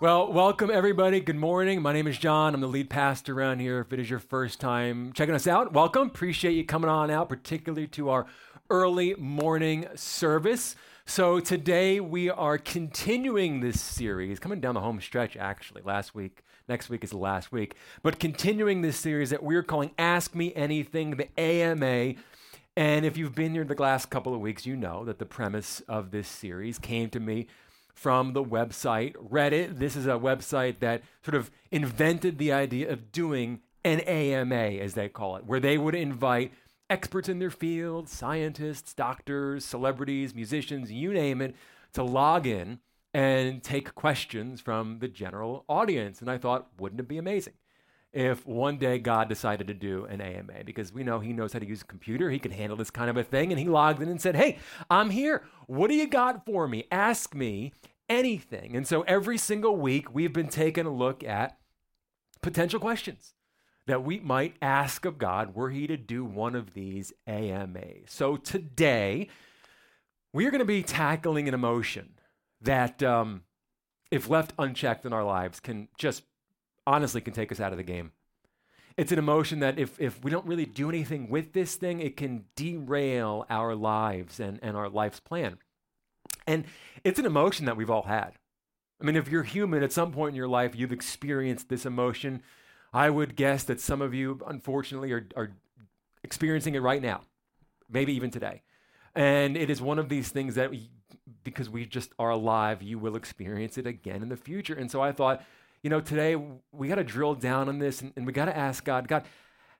Well, welcome everybody. Good morning. My name is John. I'm the lead pastor around here. If it is your first time checking us out, welcome. Appreciate you coming on out, particularly to our early morning service. So today we are continuing this series, coming down the home stretch actually. Last week, next week is the last week, but continuing this series that we're calling Ask Me Anything, the AMA. And if you've been here the last couple of weeks, you know that the premise of this series came to me from the website Reddit. This is a website that sort of invented the idea of doing an AMA, as they call it, where they would invite experts in their field, scientists, doctors, celebrities, musicians, you name it, to log in and take questions from the general audience. And I thought, wouldn't it be amazing? if one day God decided to do an AMA because we know he knows how to use a computer. He can handle this kind of a thing. And he logged in and said, Hey, I'm here. What do you got for me? Ask me anything. And so every single week, we've been taking a look at potential questions that we might ask of God were he to do one of these AMAs. So today, we are going to be tackling an emotion that, um, if left unchecked in our lives, can just honestly can take us out of the game. It's an emotion that if, if we don't really do anything with this thing, it can derail our lives and, and our life's plan. And it's an emotion that we've all had. I mean, if you're human, at some point in your life, you've experienced this emotion. I would guess that some of you, unfortunately, are, are experiencing it right now, maybe even today. And it is one of these things that, we, because we just are alive, you will experience it again in the future. And so I thought, you know, today we got to drill down on this and, and we got to ask God, God,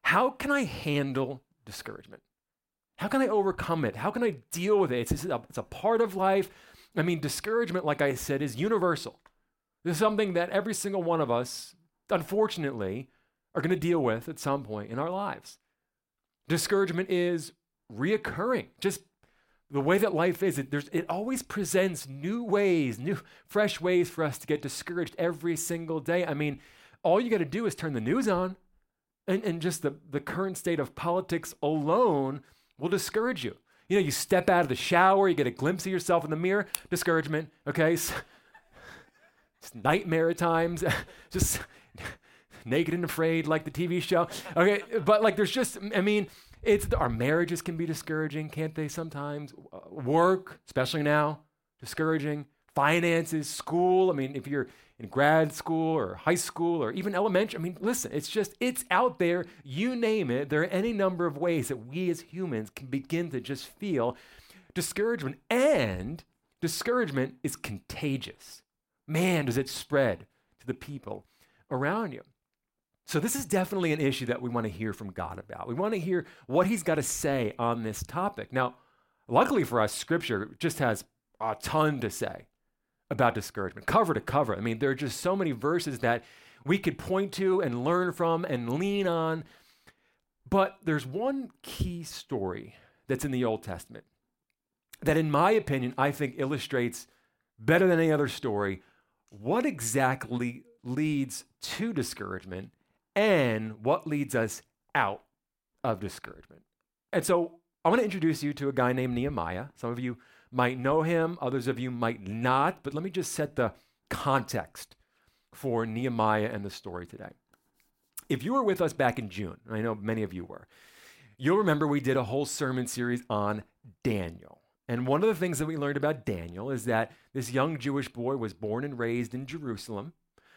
how can I handle discouragement? How can I overcome it? How can I deal with it? It's, a, it's a part of life. I mean, discouragement, like I said, is universal. This is something that every single one of us, unfortunately, are going to deal with at some point in our lives. Discouragement is reoccurring. Just the way that life is, it, it always presents new ways, new, fresh ways for us to get discouraged every single day. I mean, all you got to do is turn the news on, and, and just the, the current state of politics alone will discourage you. You know, you step out of the shower, you get a glimpse of yourself in the mirror, discouragement, okay? it's nightmare at times, just naked and afraid like the TV show. Okay, but like there's just, I mean, it's our marriages can be discouraging, can't they sometimes? Work, especially now, discouraging. Finances, school. I mean, if you're in grad school or high school or even elementary. I mean, listen, it's just, it's out there. You name it. There are any number of ways that we as humans can begin to just feel discouragement. And discouragement is contagious. Man, does it spread to the people around you. So, this is definitely an issue that we want to hear from God about. We want to hear what He's got to say on this topic. Now, luckily for us, Scripture just has a ton to say about discouragement, cover to cover. I mean, there are just so many verses that we could point to and learn from and lean on. But there's one key story that's in the Old Testament that, in my opinion, I think illustrates better than any other story what exactly leads to discouragement and what leads us out of discouragement. And so I want to introduce you to a guy named Nehemiah. Some of you might know him, others of you might not, but let me just set the context for Nehemiah and the story today. If you were with us back in June, I know many of you were, you'll remember we did a whole sermon series on Daniel. And one of the things that we learned about Daniel is that this young Jewish boy was born and raised in Jerusalem.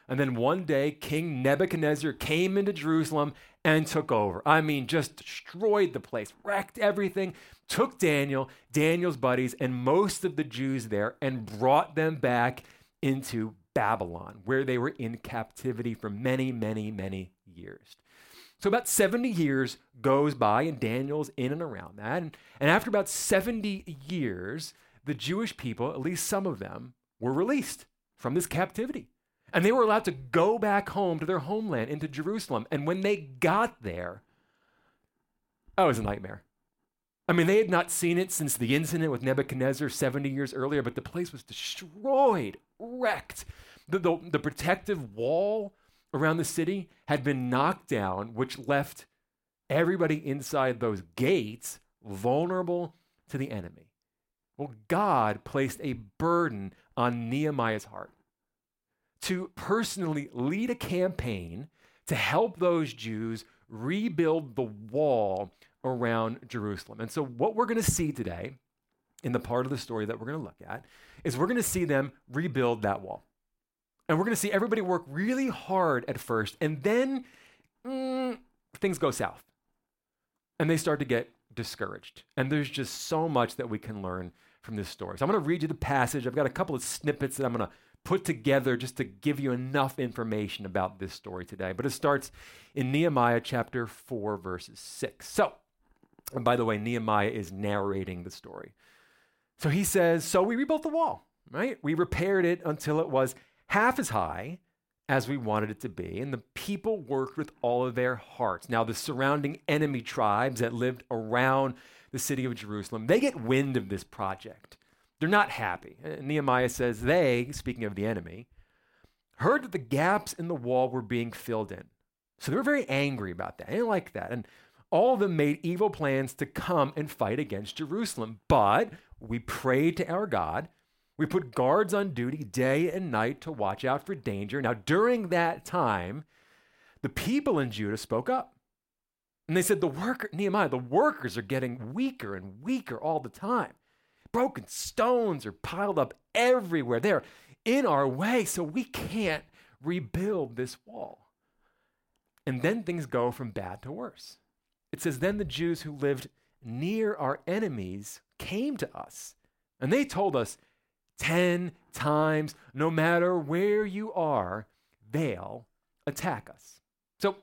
And then one day, King Nebuchadnezzar came into Jerusalem and took over. I mean, just destroyed the place, wrecked everything, took Daniel, Daniel's buddies, and most of the Jews there and brought them back into Babylon, where they were in captivity for many, many, many years. So about 70 years goes by, and Daniel's in and around that. And, and after about 70 years, the Jewish people, at least some of them, were released from this captivity. And they were allowed to go back home to their homeland, into Jerusalem. And when they got there, oh, it was a nightmare. I mean, they had not seen it since the incident with Nebuchadnezzar 70 years earlier, but the place was destroyed, wrecked. The, the, the protective wall around the city had been knocked down, which left everybody inside those gates vulnerable to the enemy. Well, God placed a burden on Nehemiah's heart to personally lead a campaign to help those Jews rebuild the wall around Jerusalem. And so, what we're going to see today in the part of the story that we're going to look at is we're going to see them rebuild that wall. And we're going to see everybody work really hard at first, and then mm, things go south. And they start to get discouraged. And there's just so much that we can learn from this story. So I'm going to read you the passage. I've got a couple of snippets that I'm going to put together just to give you enough information about this story today. But it starts in Nehemiah chapter 4, verses 6. So, and by the way, Nehemiah is narrating the story. So he says, So we rebuilt the wall, right? We repaired it until it was half as high as we wanted it to be, and the people worked with all of their hearts. Now, the surrounding enemy tribes that lived around the city of Jerusalem, they get wind of this project. They're not happy. Uh, Nehemiah says they, speaking of the enemy, heard that the gaps in the wall were being filled in. So they were very angry about that. They didn't like that. And all of them made evil plans to come and fight against Jerusalem. But we prayed to our God we put guards on duty day and night to watch out for danger. Now, during that time, the people in Judah spoke up. And they said, The worker, Nehemiah, the workers are getting weaker and weaker all the time. Broken stones are piled up everywhere. They're in our way, so we can't rebuild this wall. And then things go from bad to worse. It says, Then the Jews who lived near our enemies came to us, and they told us, 10 times, no matter where you are, they'll attack us. So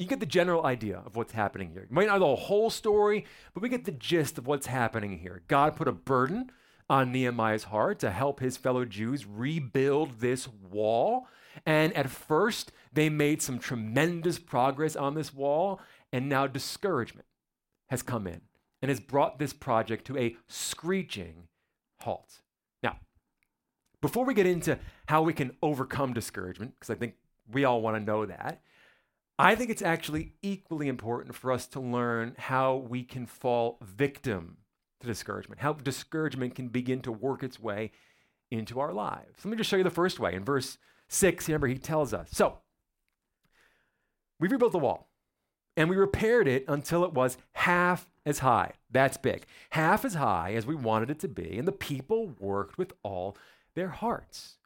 you get the general idea of what's happening here. You might not know the whole story, but we get the gist of what's happening here. God put a burden on Nehemiah's heart to help his fellow Jews rebuild this wall. And at first, they made some tremendous progress on this wall, and now discouragement has come in and has brought this project to a screeching halt. Now, before we get into how we can overcome discouragement, because I think we all want to know that, I think it's actually equally important for us to learn how we can fall victim to discouragement, how discouragement can begin to work its way into our lives. Let me just show you the first way. In verse 6, remember, he tells us So, we rebuilt the wall and we repaired it until it was half as high. That's big. Half as high as we wanted it to be. And the people worked with all their hearts.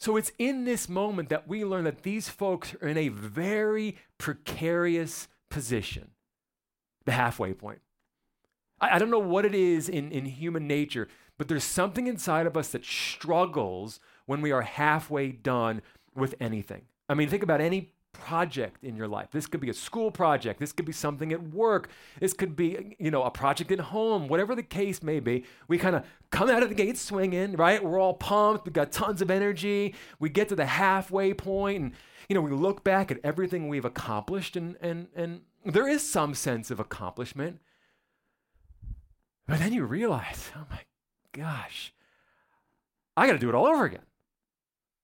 So it's in this moment that we learn that these folks are in a very precarious position, the halfway point. I, I, don't know what it is in, in human nature, but there's something inside of us that struggles when we are halfway done with anything. I mean, think about any project in your life. This could be a school project. This could be something at work. This could be, you know, a project at home, whatever the case may be. We kind of come out of the gate swinging, right? We're all pumped. We've got tons of energy. We get to the halfway point and, you know, we look back at everything we've accomplished and, and, and there is some sense of accomplishment. But then you realize, oh my gosh, I got to do it all over again.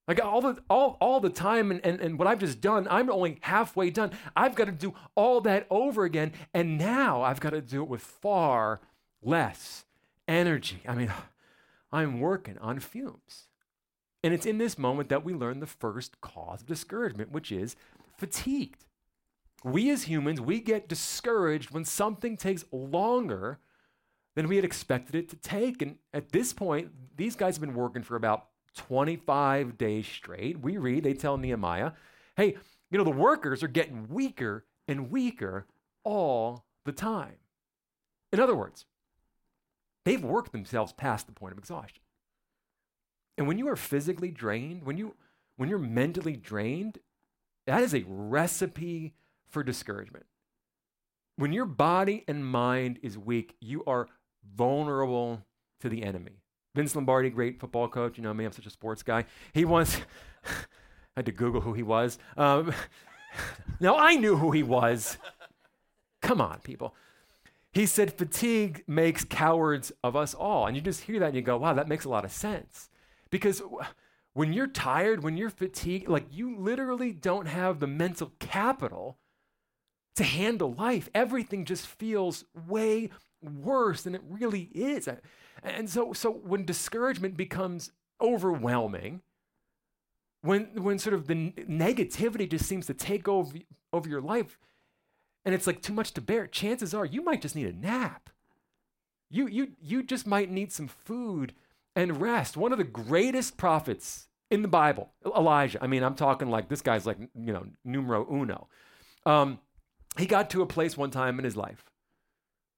Like all the all all the time and, and, and what I've just done, I'm only halfway done. I've got to do all that over again. And now I've got to do it with far less energy. I mean, I'm working on fumes. And it's in this moment that we learn the first cause of discouragement, which is fatigued. We as humans, we get discouraged when something takes longer than we had expected it to take. And at this point, these guys have been working for about 25 days straight. We read, they tell Nehemiah, hey, you know, the workers are getting weaker and weaker all the time. In other words, they've worked themselves past the point of exhaustion. And when you are physically drained, when you when you're mentally drained, that is a recipe for discouragement. When your body and mind is weak, you are vulnerable to the enemy. Vince Lombardi, great football coach. You know me, I'm such a sports guy. He once, I had to Google who he was. Um, now, I knew who he was. Come on, people. He said, fatigue makes cowards of us all. And you just hear that and you go, wow, that makes a lot of sense. Because when you're tired, when you're fatigued, like you literally don't have the mental capital to handle life. Everything just feels way worse than it really is. And so, so when discouragement becomes overwhelming, when, when sort of the negativity just seems to take over, over your life and it's like too much to bear, chances are you might just need a nap. You, you, you just might need some food and rest. One of the greatest prophets in the Bible, Elijah. I mean, I'm talking like this guy's like, you know, numero uno. Um, he got to a place one time in his life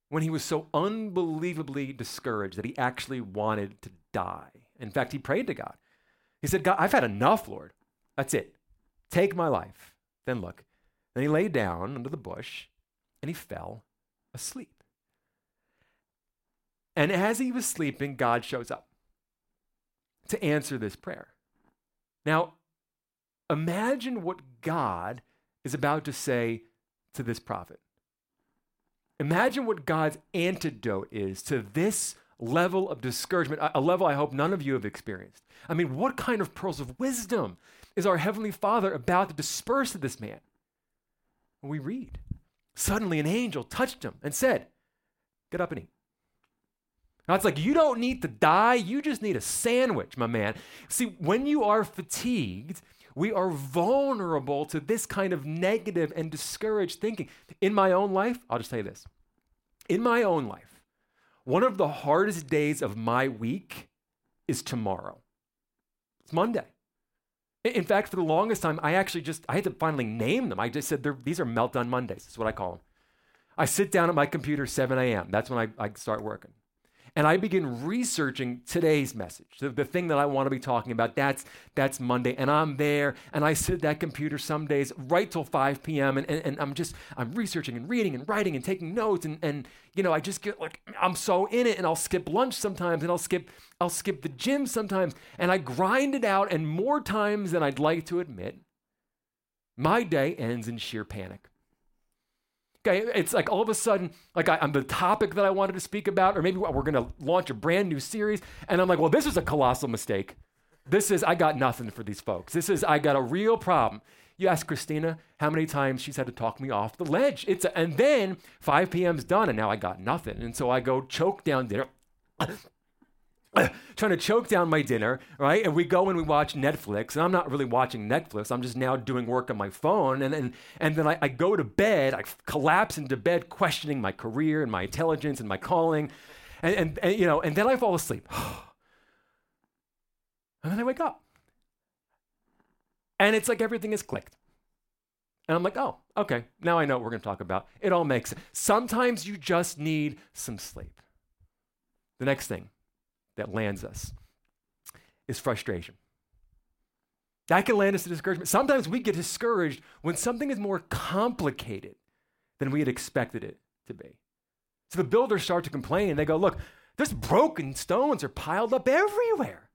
when he was so unbelievably discouraged that he actually wanted to die. In fact, he prayed to God. He said, God, I've had enough, Lord. That's it. Take my life. Then look. Then he lay down under the bush and he fell asleep. And as he was sleeping, God shows up to answer this prayer. Now, imagine what God is about to say to this prophet. Imagine what God's antidote is to this level of discouragement, a level I hope none of you have experienced. I mean, what kind of pearls of wisdom is our Heavenly Father about to disperse to this man? We read, suddenly an angel touched him and said, Get up and eat. Now it's like, you don't need to die, you just need a sandwich, my man. See, when you are fatigued, we are vulnerable to this kind of negative and discouraged thinking. In my own life, I'll just tell you this. In my own life, one of the hardest days of my week is tomorrow. It's Monday. In fact, for the longest time, I actually just, I had to finally name them. I just said, these are meltdown Mondays. That's what I call them. I sit down at my computer 7 a.m. That's when I, I start working and I begin researching today's message, the, the thing that I want to be talking about. That's, that's Monday. And I'm there and I sit at that computer some days right till 5 p.m. And, and, and I'm just, I'm researching and reading and writing and taking notes. And, and, you know, I just get like, I'm so in it and I'll skip lunch sometimes and I'll skip, I'll skip the gym sometimes. And I grind it out. And more times than I'd like to admit, my day ends in sheer panic. Okay, it's like all of a sudden, like I, am the topic that I wanted to speak about, or maybe we're going to launch a brand new series, and I'm like, well, this is a colossal mistake. This is I got nothing for these folks. This is I got a real problem. You ask Christina how many times she's had to talk me off the ledge. It's a, and then 5 p.m.'s done, and now I got nothing, and so I go choke down dinner. trying to choke down my dinner, right? And we go and we watch Netflix, and I'm not really watching Netflix. I'm just now doing work on my phone, and and, and then I, I go to bed. I collapse into bed, questioning my career and my intelligence and my calling, and and, and you know, and then I fall asleep, and then I wake up, and it's like everything is clicked. And I'm like, oh, okay, now I know what we're going to talk about. It all makes sense. Sometimes you just need some sleep. The next thing, that lands us is frustration. That can land us to discouragement. Sometimes we get discouraged when something is more complicated than we had expected it to be. So the builders start to complain. They go, Look, there's broken stones are piled up everywhere.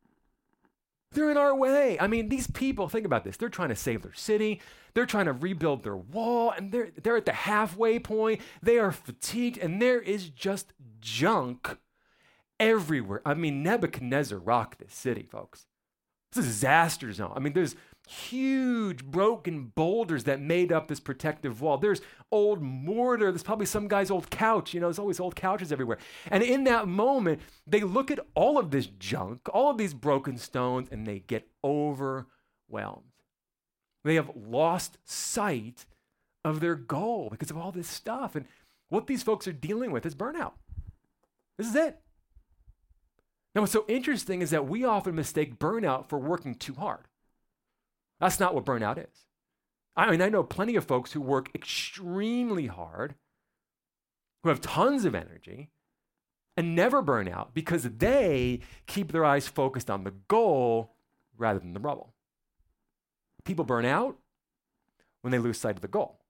They're in our way. I mean, these people, think about this. They're trying to save their city. They're trying to rebuild their wall, and they're, they're at the halfway point. They are fatigued, and there is just junk everywhere. I mean, Nebuchadnezzar rocked this city, folks. It's a disaster zone. I mean, there's huge broken boulders that made up this protective wall. There's old mortar. There's probably some guy's old couch. You know, there's always old couches everywhere. And in that moment, they look at all of this junk, all of these broken stones, and they get overwhelmed. They have lost sight of their goal because of all this stuff. And what these folks are dealing with is burnout. This is it. Now, what's so interesting is that we often mistake burnout for working too hard. That's not what burnout is. I mean, I know plenty of folks who work extremely hard, who have tons of energy, and never burn out because they keep their eyes focused on the goal rather than the rubble. People burn out when they lose sight of the goal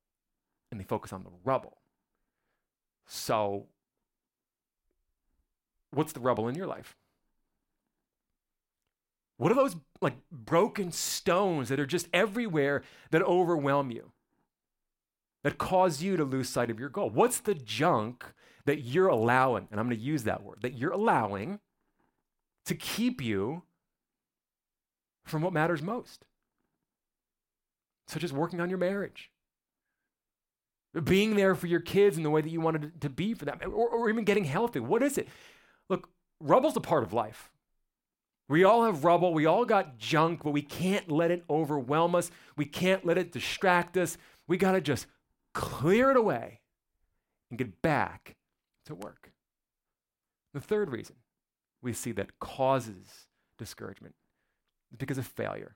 and they focus on the rubble. So, what's the rubble in your life? What are those like broken stones that are just everywhere that overwhelm you? That cause you to lose sight of your goal? What's the junk that you're allowing, and I'm going to use that word, that you're allowing to keep you from what matters most? Such as working on your marriage, being there for your kids in the way that you wanted to be for them, or, or even getting healthy. What is it? Look, rubble's a part of life. We all have rubble. We all got junk, but we can't let it overwhelm us. We can't let it distract us. We got to just clear it away and get back to work. The third reason we see that causes discouragement is because of failure.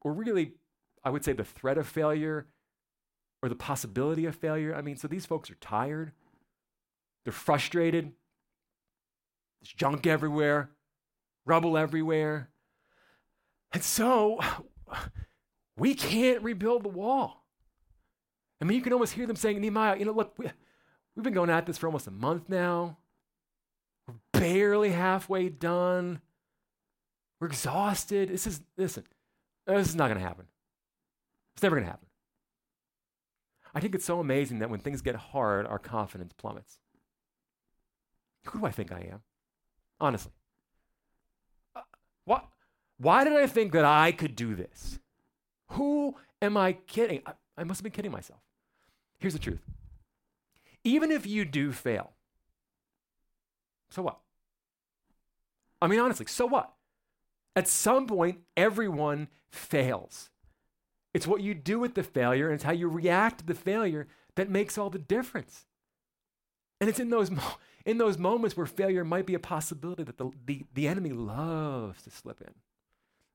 Or really, I would say the threat of failure or the possibility of failure. I mean, so these folks are tired, they're frustrated, there's junk everywhere, rubble everywhere. And so we can't rebuild the wall. I mean, you can almost hear them saying, Nehemiah, you know, look, we, we've been going at this for almost a month now. We're barely halfway done. We're exhausted. This is, listen, this is not going to happen. It's never going to happen. I think it's so amazing that when things get hard, our confidence plummets. Who do I think I am? Honestly. What? Why did I think that I could do this? Who am I kidding? I, I must have been kidding myself. Here's the truth even if you do fail, so what? I mean, honestly, so what? At some point, everyone fails. It's what you do with the failure and it's how you react to the failure that makes all the difference. And it's in those, mo- in those moments where failure might be a possibility that the, the, the enemy loves to slip in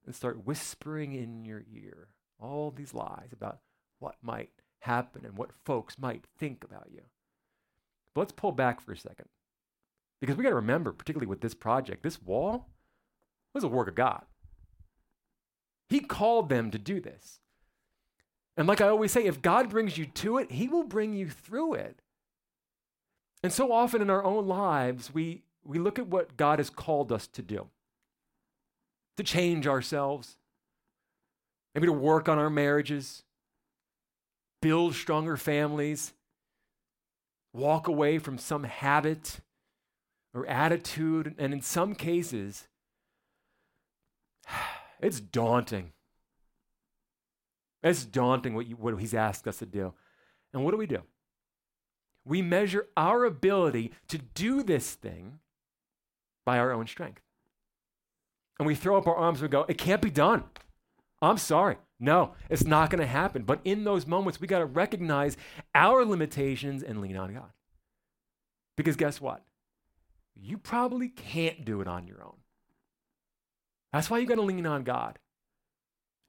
and start whispering in your ear all these lies about what might happen and what folks might think about you. But let's pull back for a second. Because we got to remember, particularly with this project, this wall was a work of God. He called them to do this. And like I always say, if God brings you to it, He will bring you through it. And so often in our own lives, we, we look at what God has called us to do to change ourselves, maybe to work on our marriages, build stronger families, walk away from some habit or attitude. And in some cases, it's daunting. It's daunting what, you, what he's asked us to do. And what do we do? We measure our ability to do this thing by our own strength. And we throw up our arms and go, it can't be done. I'm sorry. No, it's not going to happen. But in those moments, we got to recognize our limitations and lean on God. Because guess what? You probably can't do it on your own. That's why you got to lean on God.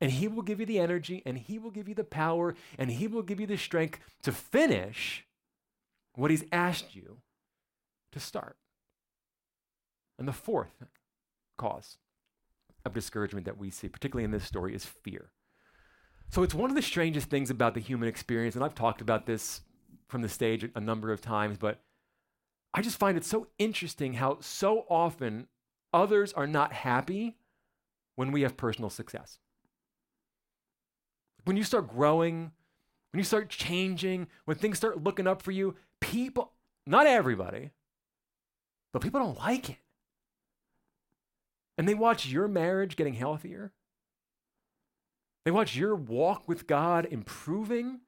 And He will give you the energy, and He will give you the power, and He will give you the strength to finish what He's asked you to start. And the fourth cause of discouragement that we see, particularly in this story, is fear. So it's one of the strangest things about the human experience, and I've talked about this from the stage a number of times, but I just find it so interesting how so often others are not happy when we have personal success when you start growing, when you start changing, when things start looking up for you, people, not everybody, but people don't like it. And they watch your marriage getting healthier. They watch your walk with God improving.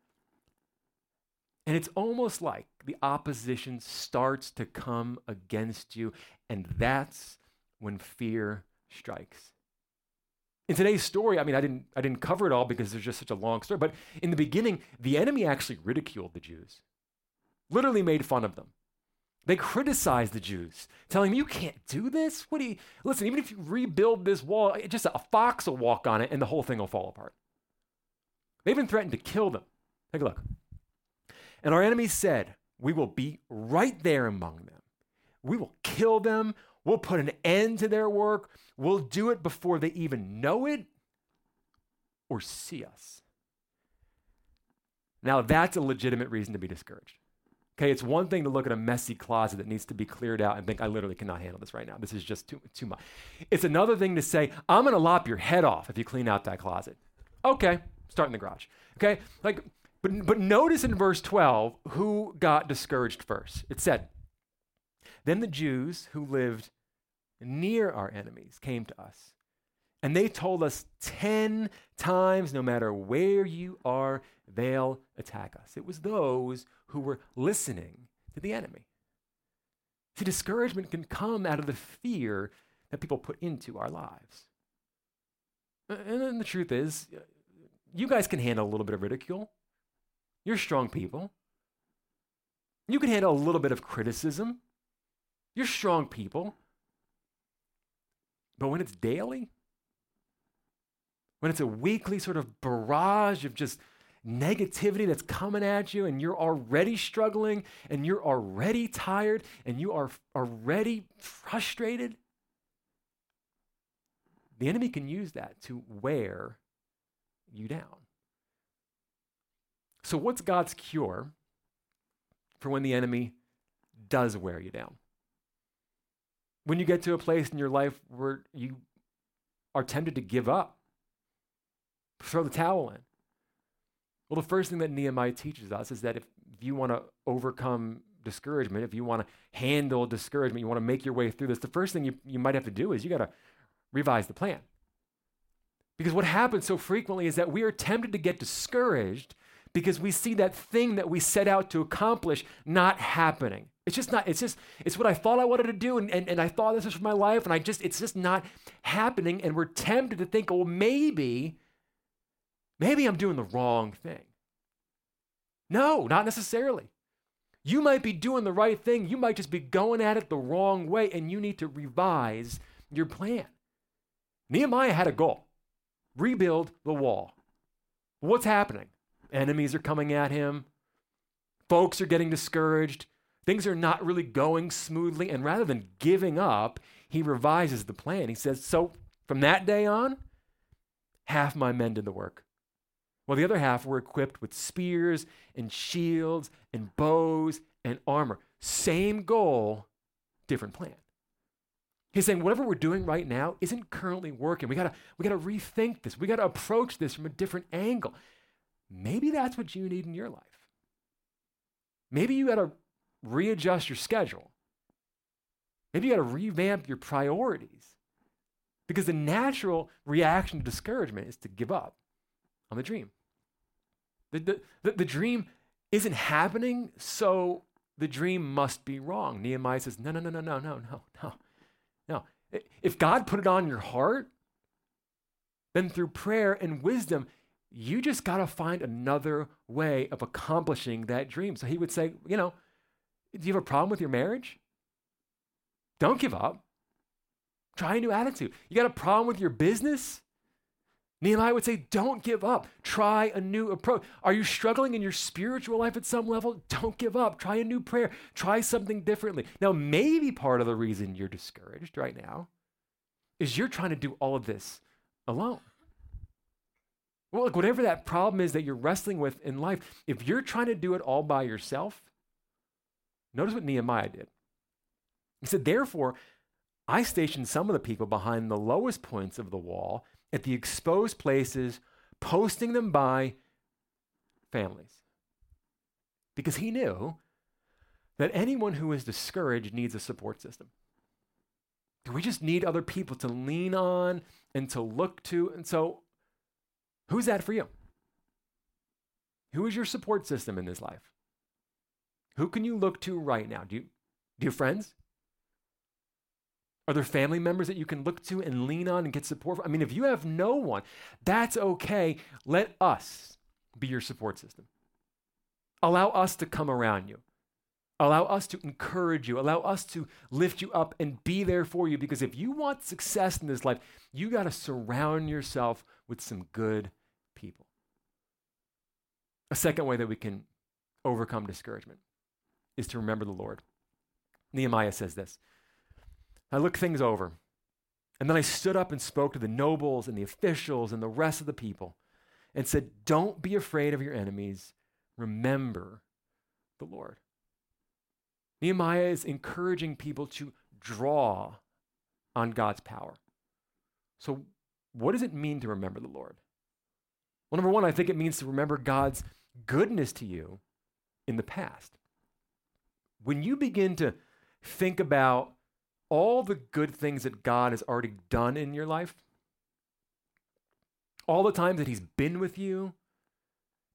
And it's almost like the opposition starts to come against you. And that's when fear strikes. In today's story, I mean, I didn't, I didn't cover it all because there's just such a long story, but in the beginning, the enemy actually ridiculed the Jews, literally made fun of them. They criticized the Jews, telling them, You can't do this. What do you listen? Even if you rebuild this wall, just a fox will walk on it and the whole thing will fall apart. They even threatened to kill them. Take a look. And our enemies said, We will be right there among them. We will kill them. We'll put an end to their work. We'll do it before they even know it or see us. Now, that's a legitimate reason to be discouraged. Okay, it's one thing to look at a messy closet that needs to be cleared out and think, I literally cannot handle this right now. This is just too, too much. It's another thing to say, I'm going to lop your head off if you clean out that closet. Okay, start in the garage. Okay, like, but, but notice in verse 12 who got discouraged first. It said, Then the Jews who lived near our enemies came to us. And they told us 10 times no matter where you are, they'll attack us. It was those who were listening to the enemy. See, discouragement can come out of the fear that people put into our lives. And the truth is, you guys can handle a little bit of ridicule. You're strong people. You can handle a little bit of criticism. You're strong people. But when it's daily, when it's a weekly sort of barrage of just negativity that's coming at you and you're already struggling and you're already tired and you are already frustrated, the enemy can use that to wear you down. So, what's God's cure for when the enemy does wear you down? When you get to a place in your life where you are tempted to give up, throw the towel in. Well, the first thing that Nehemiah teaches us is that if you want to overcome discouragement, if you want to handle discouragement, you want to make your way through this, the first thing you, you might have to do is you got to revise the plan. Because what happens so frequently is that we are tempted to get discouraged because we see that thing that we set out to accomplish not happening. It's just not, it's just, it's what I thought I wanted to do, and, and, and I thought this was for my life, and I just, it's just not happening. And we're tempted to think, well, maybe, maybe I'm doing the wrong thing. No, not necessarily. You might be doing the right thing. You might just be going at it the wrong way, and you need to revise your plan. Nehemiah had a goal rebuild the wall. What's happening? Enemies are coming at him. Folks are getting discouraged. Things are not really going smoothly. And rather than giving up, he revises the plan. He says, So from that day on, half my men did the work. Well, the other half were equipped with spears and shields and bows and armor. Same goal, different plan. He's saying whatever we're doing right now isn't currently working. We gotta, we gotta rethink this. We gotta approach this from a different angle. Maybe that's what you need in your life. Maybe you gotta readjust your schedule. Maybe you gotta revamp your priorities. Because the natural reaction to discouragement is to give up on the dream. The, the, the, dream isn't happening, so the dream must be wrong. Nehemiah says, no, no, no, no, no, no, no, no. no. if God put it on your heart, then through prayer and wisdom, you just got to find another way of accomplishing that dream. So he would say, you know, do you have a problem with your marriage? Don't give up. Try a new attitude. You got a problem with your business? Nehemiah would say, Don't give up. Try a new approach. Are you struggling in your spiritual life at some level? Don't give up. Try a new prayer. Try something differently. Now, maybe part of the reason you're discouraged right now is you're trying to do all of this alone. Well, look, whatever that problem is that you're wrestling with in life, if you're trying to do it all by yourself, notice what Nehemiah did. He said, Therefore, I stationed some of the people behind the lowest points of the wall at the exposed places, posting them by families. Because he knew that anyone who is discouraged needs a support system. Do we just need other people to lean on and to look to. And so, who's that for you? Who is your support system in this life? Who can you look to right now? Do you, do you have friends? Are there family members that you can look to and lean on and get support from? I mean, if you have no one, that's okay. Let us be your support system. Allow us to come around you. Allow us to encourage you. Allow us to lift you up and be there for you. Because if you want success in this life, you got to surround yourself with some good people. A second way that we can overcome discouragement is to remember the Lord. Nehemiah says this I looked things over. And then I stood up and spoke to the nobles and the officials and the rest of the people and said, Don't be afraid of your enemies. Remember the Lord. Nehemiah is encouraging people to draw on God's power. So, what does it mean to remember the Lord? Well, number one, I think it means to remember God's goodness to you in the past. When you begin to think about all the good things that God has already done in your life, all the times that He's been with you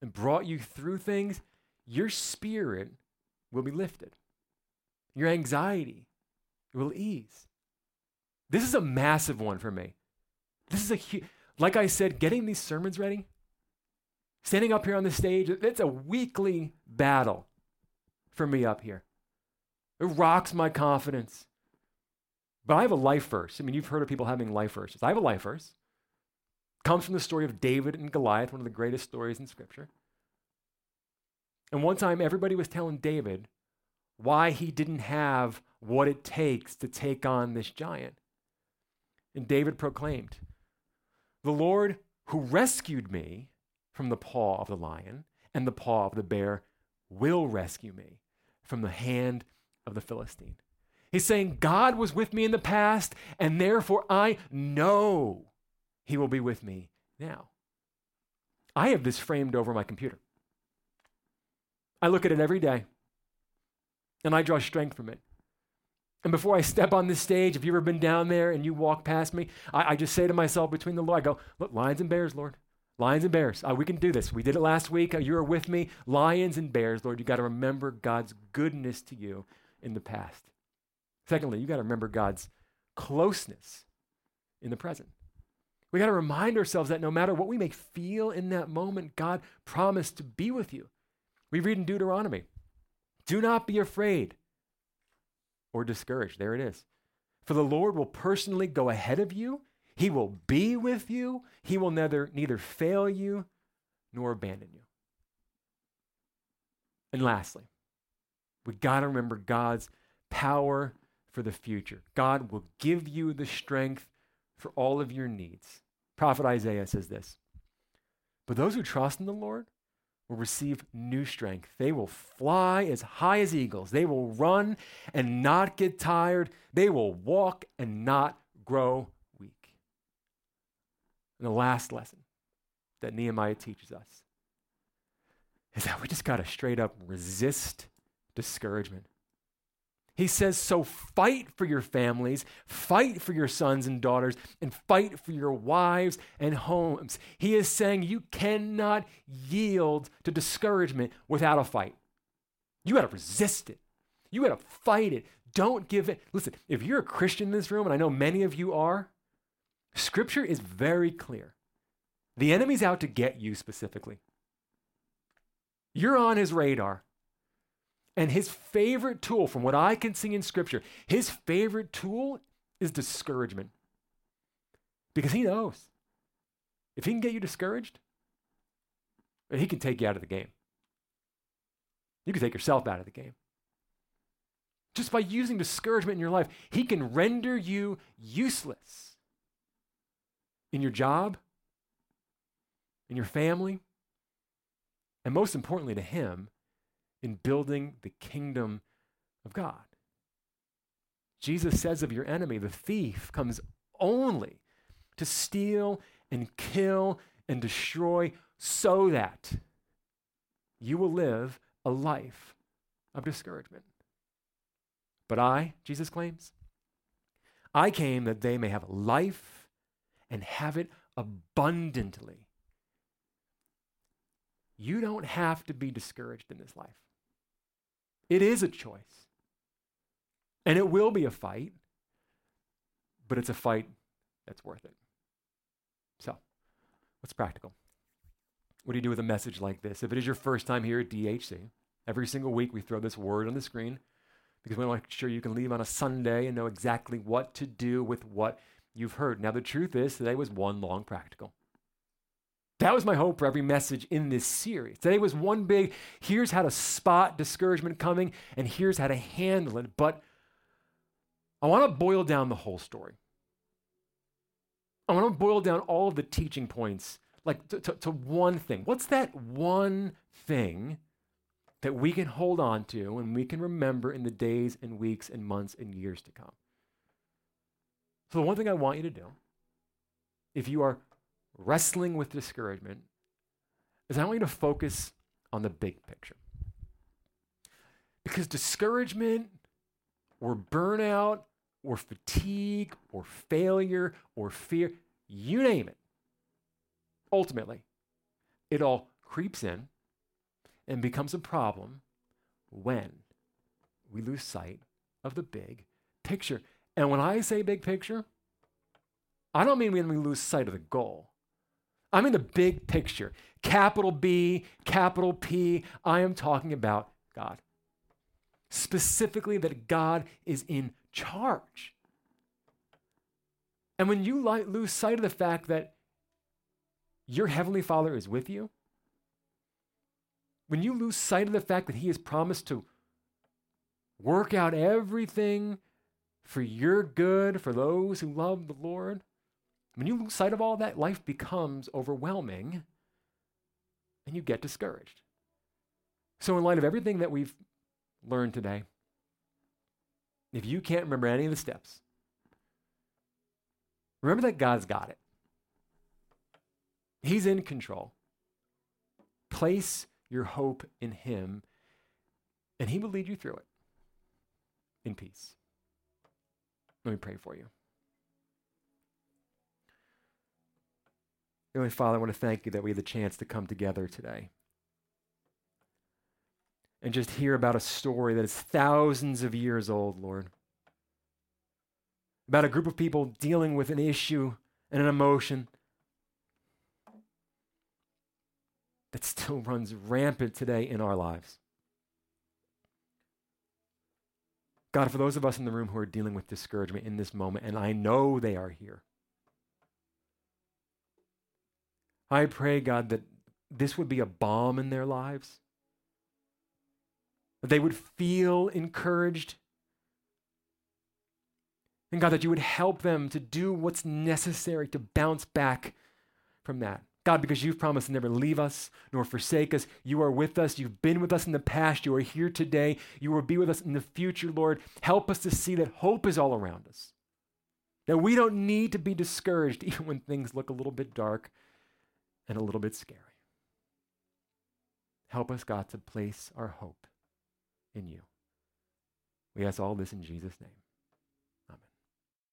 and brought you through things, your spirit will be lifted. Your anxiety will ease. This is a massive one for me. This is a huge, like I said, getting these sermons ready, standing up here on the stage, it's a weekly battle for me up here. It rocks my confidence. But I have a life verse. I mean, you've heard of people having life verses. I have a life verse. It Comes from the story of David and Goliath, one of the greatest stories in Scripture. And one time, everybody was telling David why he didn't have what it takes to take on this giant. And David proclaimed, The Lord who rescued me from the paw of the lion and the paw of the bear will rescue me from the hand of the Philistine. He's saying, God was with me in the past, and therefore I know he will be with me now. I have this framed over my computer. I look at it every day, and I draw strength from it. And before I step on this stage, if you've ever been down there and you walk past me, I, I just say to myself between the Lord, I go, look, lions and bears, Lord. Lions and bears. Uh, we can do this. We did it last week. Uh, you were with me. Lions and bears, Lord. You got to remember God's goodness to you in the past. Secondly, you got to remember God's closeness in the present. We got to remind ourselves that no matter what we may feel in that moment, God promised to be with you. We read in Deuteronomy do not be afraid or discouraged. There it is. For the Lord will personally go ahead of you he will be with you. He will neither, neither fail you nor abandon you. And lastly, we got to remember God's power for the future. God will give you the strength for all of your needs. Prophet Isaiah says this But those who trust in the Lord will receive new strength. They will fly as high as eagles. They will run and not get tired. They will walk and not grow weak. and the last lesson that Nehemiah teaches us is that we just got to straight up resist discouragement. He says, So fight for your families, fight for your sons and daughters, and fight for your wives and homes. He is saying you cannot yield to discouragement without a fight. You got to resist it, you got to fight it. Don't give it. Listen, if you're a Christian in this room, and I know many of you are, Scripture is very clear. The enemy's out to get you specifically. You're on his radar. And his favorite tool, from what I can see in Scripture, his favorite tool is discouragement. Because he knows if he can get you discouraged, he can take you out of the game. You can take yourself out of the game. Just by using discouragement in your life, he can render you useless in your job, in your family, and most importantly to Him, in building the kingdom of God. Jesus says of your enemy, the thief comes only to steal and kill and destroy so that you will live a life of discouragement. But I, Jesus claims, I came that they may have life and have it abundantly. You don't have to be discouraged in this life. It is a choice. And it will be a fight, but it's a fight that's worth it. So, what's practical? What do you do with a message like this? If it is your first time here at DHC, every single week we throw this word on the screen because we want to make sure you can leave on a Sunday and know exactly what to do with what you've heard. Now, the truth is, today was one long practical. That was my hope for every message in this series. Today was one big, here's how to spot discouragement coming, and here's how to handle it. But I want to boil down the whole story. I want to boil down all of the teaching points, like to, to, to one thing. What's that one thing that we can hold on to and we can remember in the days and weeks and months and years to come? So, the one thing I want you to do, if you are wrestling with discouragement, is I want you to focus on the big picture. Because discouragement or burnout or fatigue or failure or fear, you name it, ultimately, it all creeps in and becomes a problem when we lose sight of the big picture. And when I say big picture, I don't mean when we lose sight of the goal. I mean the big picture. Capital B, capital P. I am talking about God. Specifically, that God is in charge. And when you lose sight of the fact that your Heavenly Father is with you, when you lose sight of the fact that He has promised to work out everything for your good, for those who love the Lord, when you lose sight of all that, life becomes overwhelming and you get discouraged. So, in light of everything that we've learned today, if you can't remember any of the steps, remember that God's got it. He's in control. Place your hope in Him, and He will lead you through it in peace. Let me pray for you. Heavenly Father, I want to thank you that we had the chance to come together today and just hear about a story that is thousands of years old, Lord. About a group of people dealing with an issue and an emotion that still runs rampant today in our lives. God, for those of us in the room who are dealing with discouragement in this moment, and I know they are here, I pray, God, that this would be a balm in their lives. That they would feel encouraged. And God, that you would help them to do what's necessary to bounce back from that. God, because you've promised to never leave us nor forsake us. You are with us. You've been with us in the past. You are here today. You will be with us in the future, Lord. Help us to see that hope is all around us. That we don't need to be discouraged even when things look a little bit dark and a little bit scary. Help us, God, to place our hope in you. We ask all this in Jesus' name.